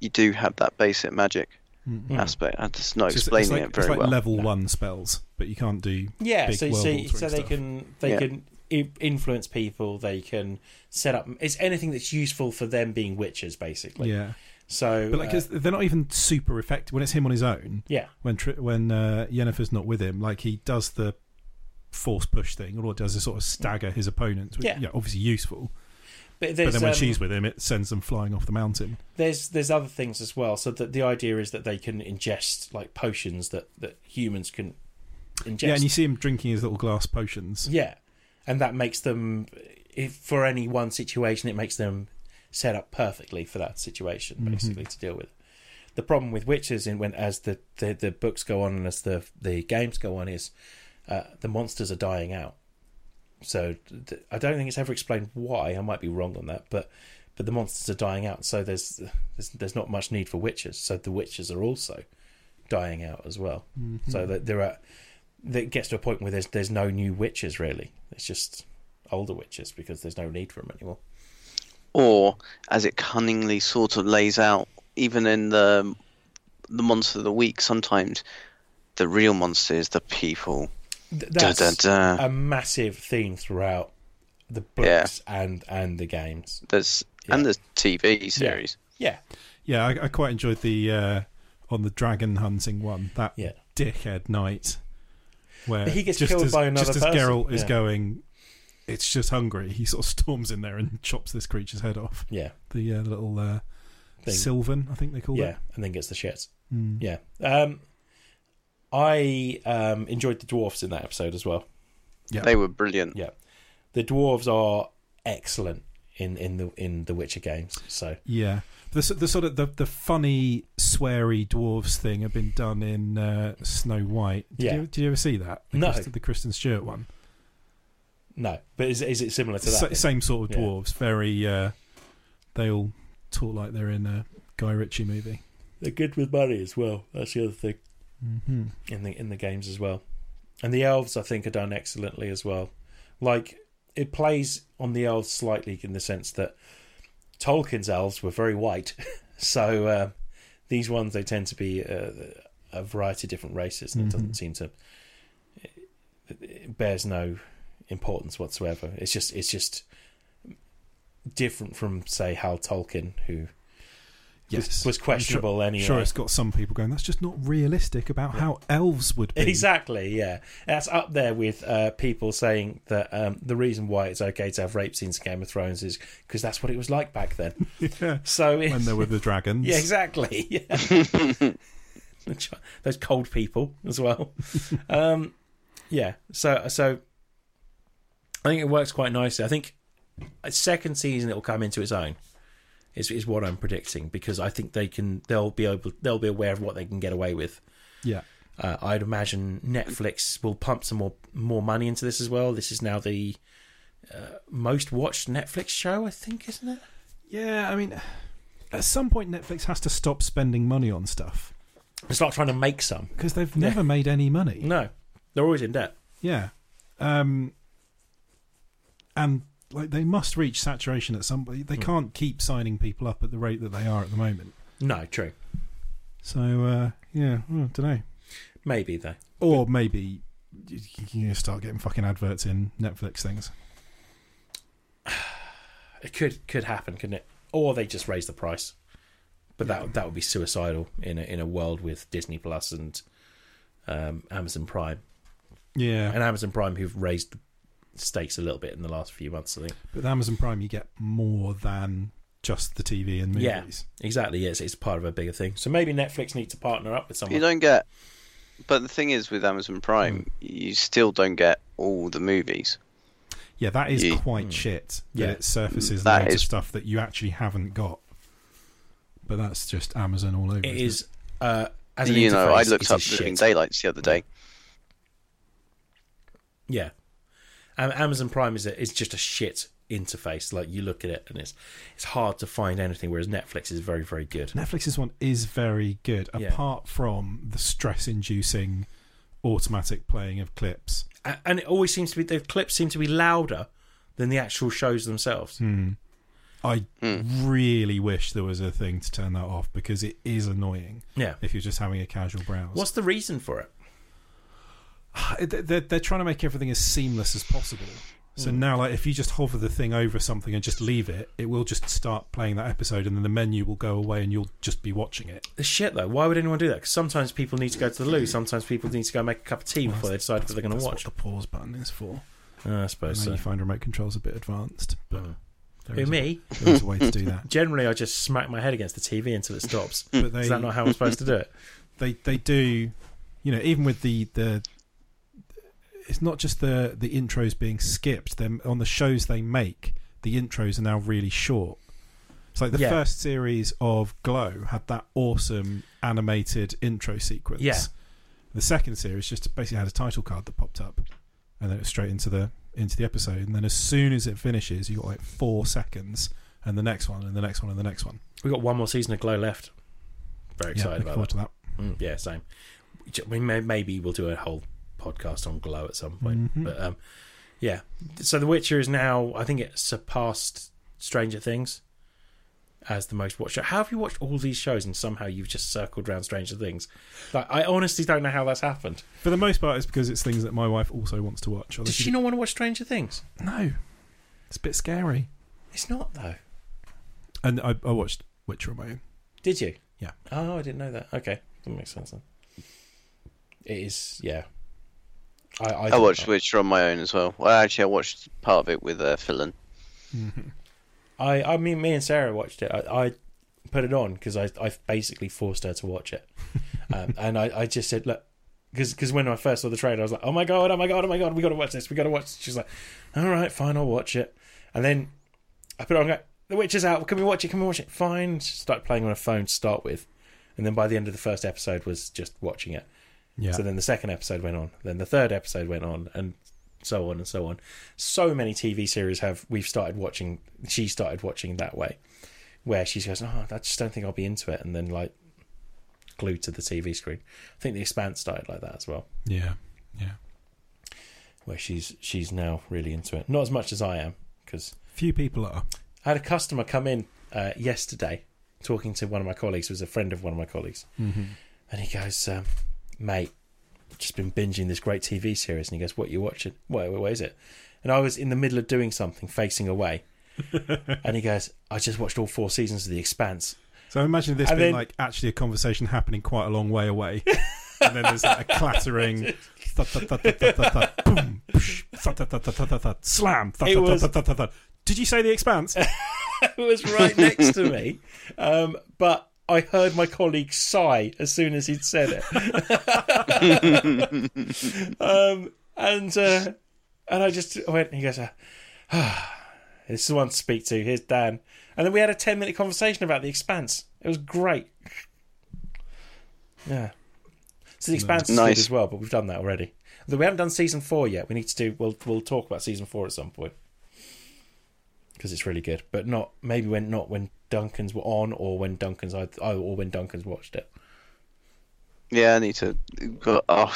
you do have that basic magic Mhm. Hmm. aspect. I'm just not So it's- explaining it's like, it very it's like well. level No. one spells, but you can't do. yeah, Big so world so, altering so they can they Yeah. can influence people. They can set up. It's anything that's useful for them being witchers, basically. Yeah, So, but like uh, 'cause they're not even super effective when it's him on his own. yeah, When Tri- when uh, Yennefer's not with him, like he does the force push thing, all it does is sort of stagger his opponents. Which, Yeah. yeah, obviously useful. But, But then when um, she's with him, it sends them flying off the mountain. there's there's other things as well. So that the idea is that they can ingest like potions that that humans can ingest. Yeah, and you see him drinking his little glass potions. Yeah, and that makes them, if for any one situation, it makes them set up perfectly for that situation, Mhm. basically to deal with. The problem with witchers, in when as the, the the books go on and as the the games go on, is uh, the monsters are dying out. So th- I don't think it's ever explained why. I might be wrong on that, but but the monsters are dying out. So there's there's, there's not much need for witchers. So the witchers are also dying out as well Mhm. so that there are that gets to a point where there's there's no new witchers really. It's just older witchers because there's no need for them anymore. Or as it cunningly sort of lays out, even in the the monster of the week, sometimes the real monster is the people. Th- Da, That's da, da. a massive theme throughout the books and and the games. There's Yeah. and the TV series. Yeah, Yeah, I, I quite enjoyed the uh, on the dragon hunting one. That Yeah. dickhead knight, where But he gets just killed as, by another just as person, Geralt is going. It's just hungry. He sort of storms in there and chops this creature's head off. yeah, The uh, little uh, Thing. Sylvan, I think they call it. yeah, and then gets the shit. Mm. Yeah. Um, I um, enjoyed the dwarfs in that episode as well. Yeah. They were brilliant. Yeah, the dwarves are excellent in in the in the Witcher games. So Yeah, the the sort of the, the funny sweary dwarves thing have been done in uh, Snow White. Did Yeah. you, did you ever see that? The No. Kristen, the Kristen Stewart one. no, but is is it similar to that? Sa- then? same sort of Yeah. dwarves. Very. Uh, they all talk like they're in a Guy Ritchie movie. They're good with money as well. That's the other thing Mm-hmm. in the in the games as well. And the elves, I think, are done excellently as well. Like it plays on the elves slightly in the sense that Tolkien's elves were very white, so uh, these ones they tend to be uh, a variety of different races, and it Mhm. doesn't seem to. It bears no importance whatsoever. It's just it's just different from say Hal Tolkien, who Yes, was, was questionable I'm anyway. Sure, it's got some people going. That's just not realistic about Yeah. how elves would be. Exactly, yeah. That's up there with uh, people saying that um, the reason why it's okay to have rape scenes in Game of Thrones is because that's what it was like back then. yeah. So, it's, When there were the dragons. yeah, exactly. Yeah. Those cold people as well. um, yeah. So, so I think it works quite nicely. I think a second season it will come into its own. Is is what I'm predicting because I think they can. They'll be able. They'll be aware of what they can get away with. yeah. Uh, I'd imagine Netflix will pump some more more money into this as well. This is now the uh, most watched Netflix show, I think, isn't it? Yeah, I mean, at some point Netflix has to stop spending money on stuff It's not trying to make some. because they've Yeah. never made any money. No, they're always in debt. Yeah. Um, and like they must reach saturation at some point. They Hmm. can't keep signing people up at the rate that they are at the moment. No, true. So uh, yeah, I don't know. Maybe though. Or maybe you, you start getting fucking adverts in Netflix things. It could could happen, couldn't it? Or they just raise the price. But that that would be suicidal in a in a world with Disney Plus and um, Amazon Prime Yeah, and Amazon Prime who've raised the stakes a little bit in the last few months. I think. but with Amazon Prime you get more than just the TV and movies. Yeah. Exactly. Yes, it's part of a bigger thing. So maybe Netflix need to partner up with someone. You don't get. But the thing is, with Amazon Prime, Hmm. you still don't get all the movies. Yeah, that is Yeah. quite Mm. shit. Yeah. Yeah, it surfaces That loads is- of stuff that you actually haven't got. But that's just Amazon all over. It isn't is. Uh, as you know, I looked up is Living. Daylights the other day. Yeah, Amazon Prime is a, is just a shit interface. Like you look at it and it's it's hard to find anything. Whereas Netflix is very very good. Netflix's one is very good, Yeah. apart from the stress-inducing automatic playing of clips. And it always seems to be the clips seem to be louder than the actual shows themselves. Hmm. I Hmm. really wish there was a thing to turn that off because it is annoying Yeah. if you're just having a casual browse. What's the reason for it? they're, they're trying to make everything as seamless as possible. So Mm. now, like, if you just hover the thing over something and just leave it, it will just start playing that episode, and then the menu will go away, and you'll just be watching it. The shit though. Why would anyone do that? Because sometimes people need to go to the loo. Sometimes people need to go make a cup of tea before they decide if they're going to watch. what the pause button is for. Uh, I suppose so. you find remote controls a bit advanced, but Mm. there Who is, a, me? there is a way to do that. Generally, I just smack my head against the TV until it stops. But they, Is that not how I'm supposed to do it? they they do you know even with the the it's not just the the intros being skipped them on the shows they make the intros are now really short it's like the Yeah. first series of glow had that awesome animated intro sequence Yeah. the second series just basically had a title card that popped up and then it was straight into the into the episode and then as soon as it finishes you got like four seconds and the next one and the next one and the next one We've got one more season of Glow left. Very excited looking about forward that. to that Mm, yeah, same. I mean, may- maybe we'll do a whole podcast on Glow at some point. Mhm. But um, yeah, so The Witcher is now. I think it surpassed Stranger Things as the most watched show. How have you watched all these shows and somehow you've just circled around Stranger Things? Like, I honestly don't know how that's happened. For the most part, it's because it's things that my wife also wants to watch. Does she not want to watch Stranger Things? No, it's a bit scary. It's not though. And I, I watched Witcher on my own. Did you? Yeah. Oh, I didn't know that. Okay, that makes sense then. It is, yeah. I I, I watched Witcher on my own as well. Well, actually, I watched part of it with uh, Philin. Mm-hmm. I I mean, me and Sarah watched it. I, I put it on because I I basically forced her to watch it, um, and I, I just said look. Because when I first saw the trailer, I was like, "Oh my god! Oh my god! Oh my god! We got to watch this! We got to watch." This. She's like, "All right, fine, I'll watch it." And then I put it on. go, The Witch is out. Can we watch it? Can we watch it? Fine. She started playing on a phone to start with, and then by the end of the first episode was just watching it. Yeah. So then the second episode went on, then the third episode went on, and so on and so on. So many TV series have we've started watching. She started watching that way, where she goes, "Oh, I just don't think I'll be into it," and then like glued to the TV screen. I think The Expanse started like that as well, yeah. Yeah. where she's she's now really into it. Not as much as I am, because Few people are. I had a customer come in uh, yesterday talking to one of my colleagues, who was a friend of one of my colleagues, Mm-hmm. And he goes, um, mate, just been binging this great TV series. And he goes, what you watching? Where, where is it? And I was in the middle of doing something, facing away. and he goes, I just watched all four seasons of The Expanse. So imagine this And being then- like actually a conversation happening quite a long way away, and then there's like a clattering, boom, slam. Did you say the Expanse? it was right next to me. Um, but I heard my colleague sigh as soon as he'd said it. um, and uh, and I just went, he goes, uh, ah, this is the one to speak to. Here's Dan. And then we had a 10 minute conversation about The Expanse. It was great. Yeah. So The Expanse is good as well, but we've done that already. Although we haven't done season four yet. We need to do, we'll, we'll talk about season four at some point because it's really good. But not maybe when not when Duncan's were on, or when Duncan's I, oh, or when Duncan's watched it. Yeah, I need to. Go, oh,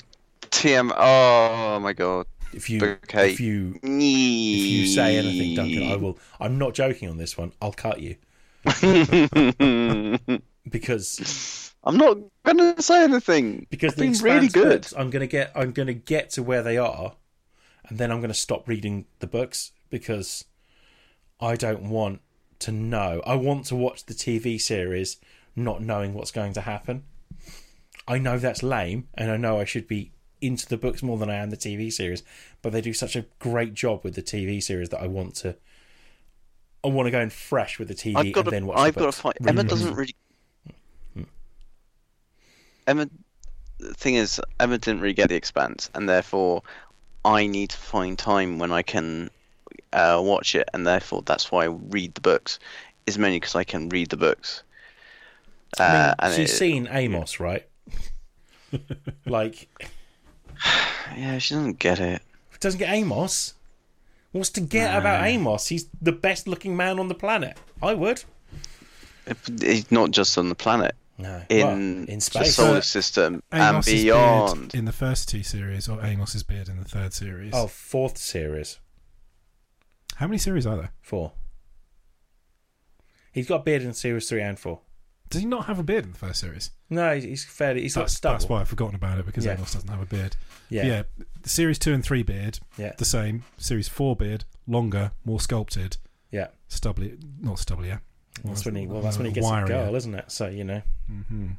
TM. Oh my god. If you Okay. if you If you say anything, Duncan, I will. I'm not joking on this one. I'll cut you because I'm not gonna say anything. because I've the really good. books, I'm gonna get I'm gonna get to where they are, and then I'm gonna stop reading the books because I don't want to know. I want to watch the TV series, not knowing what's going to happen. I know that's lame, and I know I should be into the books more than I am the TV series, but they do such a great job with the TV series that I want to. I want to go in fresh with the TV I've got and to. then watch. I've the got to books. find. Really Emma to. doesn't really. Emma. The thing is, Emma didn't really get the expanse, and therefore, I need to find time when I can uh, watch it, and therefore that's why I read the books. Is mainly because I can read the books. Uh, I mean, and she's it- seen Amos, right? like, yeah, she doesn't get it. doesn't get Amos. What's to get about Amos? He's the best looking man on the planet. I would. It's not just on the planet, No. in, Well, in the space. solar system and beyond. beard in the first two series, or Amos's beard in the third series. Oh, fourth series. How many series are there? Four. He's got a beard in series three and four. Does he not have a beard in the first series? No, he's- he's fairly. He's got That's, stubble. that's why I've forgotten about it because Yeah. Amos doesn't have a beard. Yeah. Yeah. series two and three beard, Yeah. the same. Series four beard, longer, more sculpted, Yeah. stubbly, not stubbly, yeah. That's when he. Well, that's when he gets a Wirier. girl, isn't it? So you know. hmm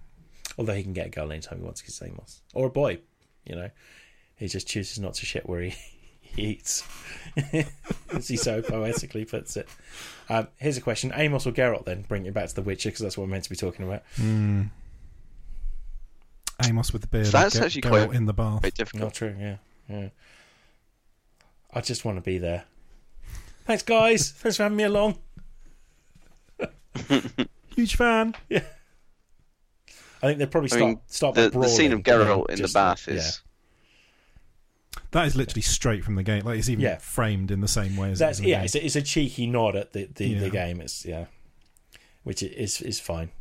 Although he can get a girl anytime he wants because Amos or a boy. You know, he just chooses not to shit where he, he eats, as he so poetically puts it. Um, here's a question: Amos or Geralt? Then bring it back to The Witcher because that's what we're meant to be talking about. Mm. Amos with the beard. That's Ge- actually Geralt quite- in the bath. Very difficult. Not true. Yeah, yeah. I just want to be there. Thanks, guys. Thanks for having me along. Huge fan. Yeah. I think they'd probably I start mean, start by The, the scene of brawling, Geralt and in the just, bath yeah. is. That is literally straight from the game. Like it's even Yeah. framed in the same way as That's it is yeah. It's a, it's a cheeky nod at the the, the game. It's yeah, which is is fine.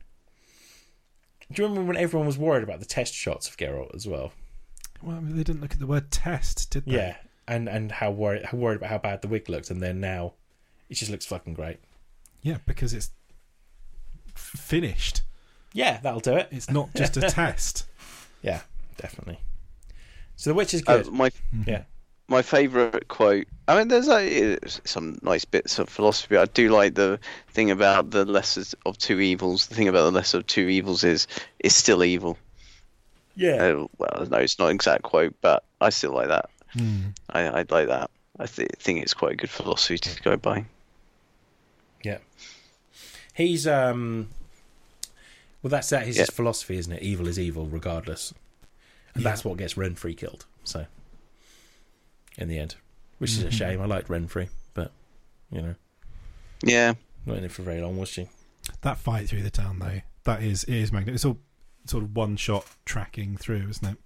Do you remember when everyone was worried about the test shots of Geralt as well? Well, I mean, they didn't look at the word test, did they? Yeah, and and how worried how worried about how bad the wig looked, and then now it just looks fucking great. Yeah, because it's f- finished. Yeah, that'll do it. It's not just a test. Yeah, definitely. So the witch is Uh, good. my yeah, my favourite quote. I mean, there's like some nice bits of philosophy. I do like the thing about the lesser of two evils. The thing about the lesser of two evils is it's still evil. yeah, Uh, well, no, it's not an exact quote, but I still like that. Hmm. I, I like that. I th- think it's quite a good philosophy to go by. yeah. He's um. Well, that's that. His Yeah. philosophy, isn't it? Evil is evil, regardless, and Yeah. that's what gets Renfri killed. So, in the end, which is a Mhm. shame. I liked Renfri, but you know, Yeah, not in it for very long, was she? That fight through the town, though, that is it is magnificent. It's all sort of one shot tracking through, isn't it?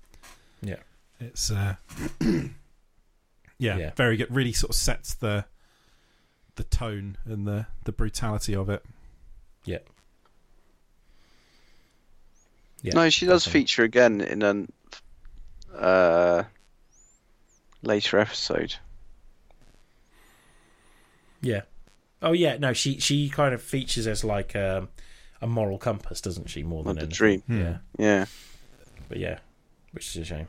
Yeah. It's uh, yeah, Yeah. very good. Really sort of sets the the tone and the the brutality of it. Yeah, Yeah, no, she does feature again in an uh, later episode. Yeah. Oh yeah, no, she she kind of features as like um, a moral compass, doesn't she? More than a the anything. dream. Yeah, Yeah, but yeah, which is a shame.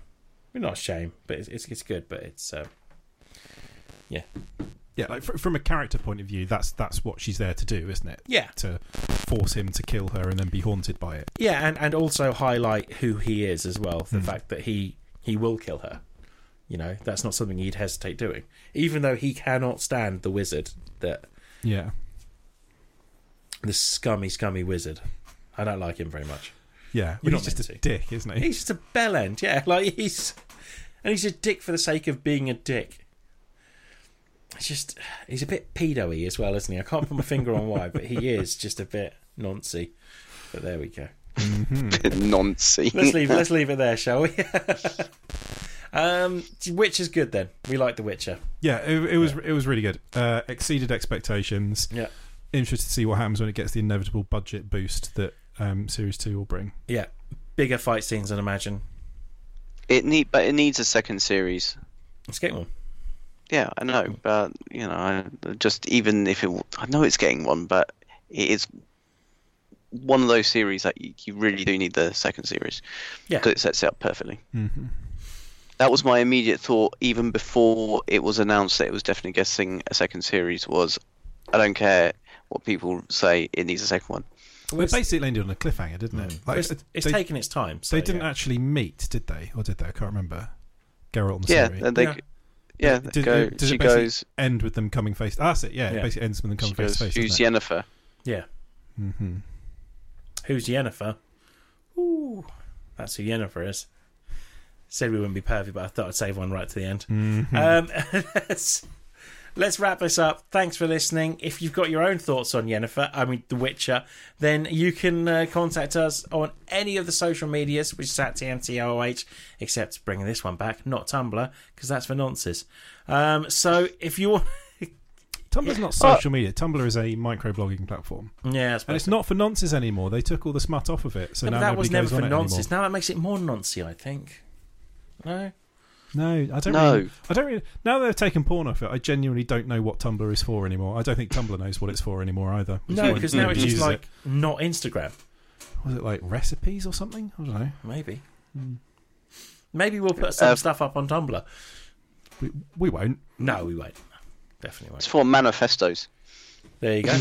Well, not a shame, but it's it's, it's good. But it's um, Yeah, Yeah, like from a character point of view, that's that's what she's there to do, isn't it? yeah, To force him to kill her and then be haunted by it. yeah, and and also highlight who he is as well. The Hmm. fact that he he will kill her. You know, that's not something he'd hesitate doing, even though he cannot stand the wizard that Yeah, the scummy, scummy wizard. I don't like him very much. yeah. Well, he's just a to. dick, isn't he? He's just a bell end, yeah. Like he's and he's a dick for the sake of being a dick. It's just he's a bit pedo-y as well, isn't he? I can't put my finger on why, but he is just a bit noncy. But there we go. Mhm. nonsense. Let's leave let's leave it there, shall we? um Witch is good then. We like the Witcher. Yeah, it, it was it was really good. Uh, exceeded expectations. Yeah. Interested to see what happens when it gets the inevitable budget boost that um, series two will bring. Yeah. Bigger fight scenes than imagine. It need, but it needs a second series. Let's get one. Yeah, I know, but you know, I, just even if it, I know it's getting one, but it is one of those series that you, you really do need the second series Yeah. because it sets it up perfectly. Mm-hmm. That was my immediate thought, even before it was announced that it was definitely getting a second series. Was I don't care what people say, it needs a second one. Well, it basically ended on a cliffhanger, didn't it? Like, it's it's they, taking its time. So, they didn't yeah. actually meet, did they? Or did they? I can't remember. Geralt and Yeah, Ciri. and they, Yeah. yeah, Did- go, does it she basically goes, end with them coming face. That's it. Yeah, Yeah. it basically ends with them she coming face goes, to face. who's doesn't? Yennefer? Yeah. Mm-hmm. Who's Yennefer? Ooh, that's who Yennefer is. Said we wouldn't be perfect, but I thought I'd save one right to the end. Mm-hmm. Um, let's, let's wrap this up. Thanks for listening. If you've got your own thoughts on Yennefer, I mean The Witcher, then you can uh, contact us on any of the social medias, which is at TNTOH, except bringing this one back, not Tumblr, because that's for nonsense. Um, so if you want, Tumblr's not social media. Tumblr is a microblogging platform, yeah, and it's not for nonsense anymore. They took all the smut off of it, so No, but now that was never for on it nonsense. Now that makes it more noncy, I think. No. No, I don't. No. Really, I don't really. Now they've taken porn off it, I genuinely don't know what Tumblr is for anymore. I don't think Tumblr knows what it's for anymore either. no, because now it's just uses like not Instagram. was it like recipes or something? I don't know. Maybe. Hmm. Maybe we'll put some Uh, stuff up on Tumblr. We, we won't. No, we won't. Definitely It's won't. for manifestos. There you go.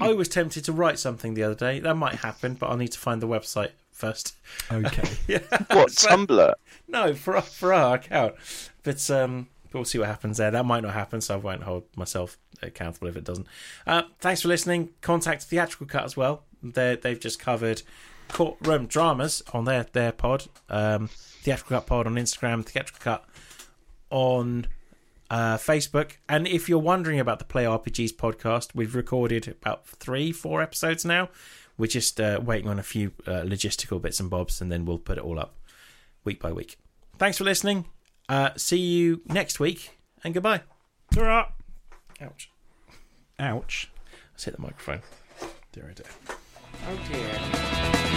I was tempted to write something the other day. That might happen, but I'll need to find the website first. Okay. What So- Tumblr? No, for our, for our account. But um, we'll see what happens there. That might not happen, so I won't hold myself accountable if it doesn't. Uh, thanks for listening. Contact Theatrical Cut as well. they they've just covered courtroom dramas on their their pod. Um, Theatrical Cut pod on Instagram. Theatrical Cut on uh, Facebook. And if you're wondering about the Play RPGs podcast, we've recorded about three, four episodes now. We're just uh, waiting on a few uh, logistical bits and bobs, and then we'll put it all up week by week. Thanks for listening. Uh, see you next week, and goodbye. Ta-ra! Ouch. Ouch. Let's hit the microphone. Dear, oh dear. Oh dear.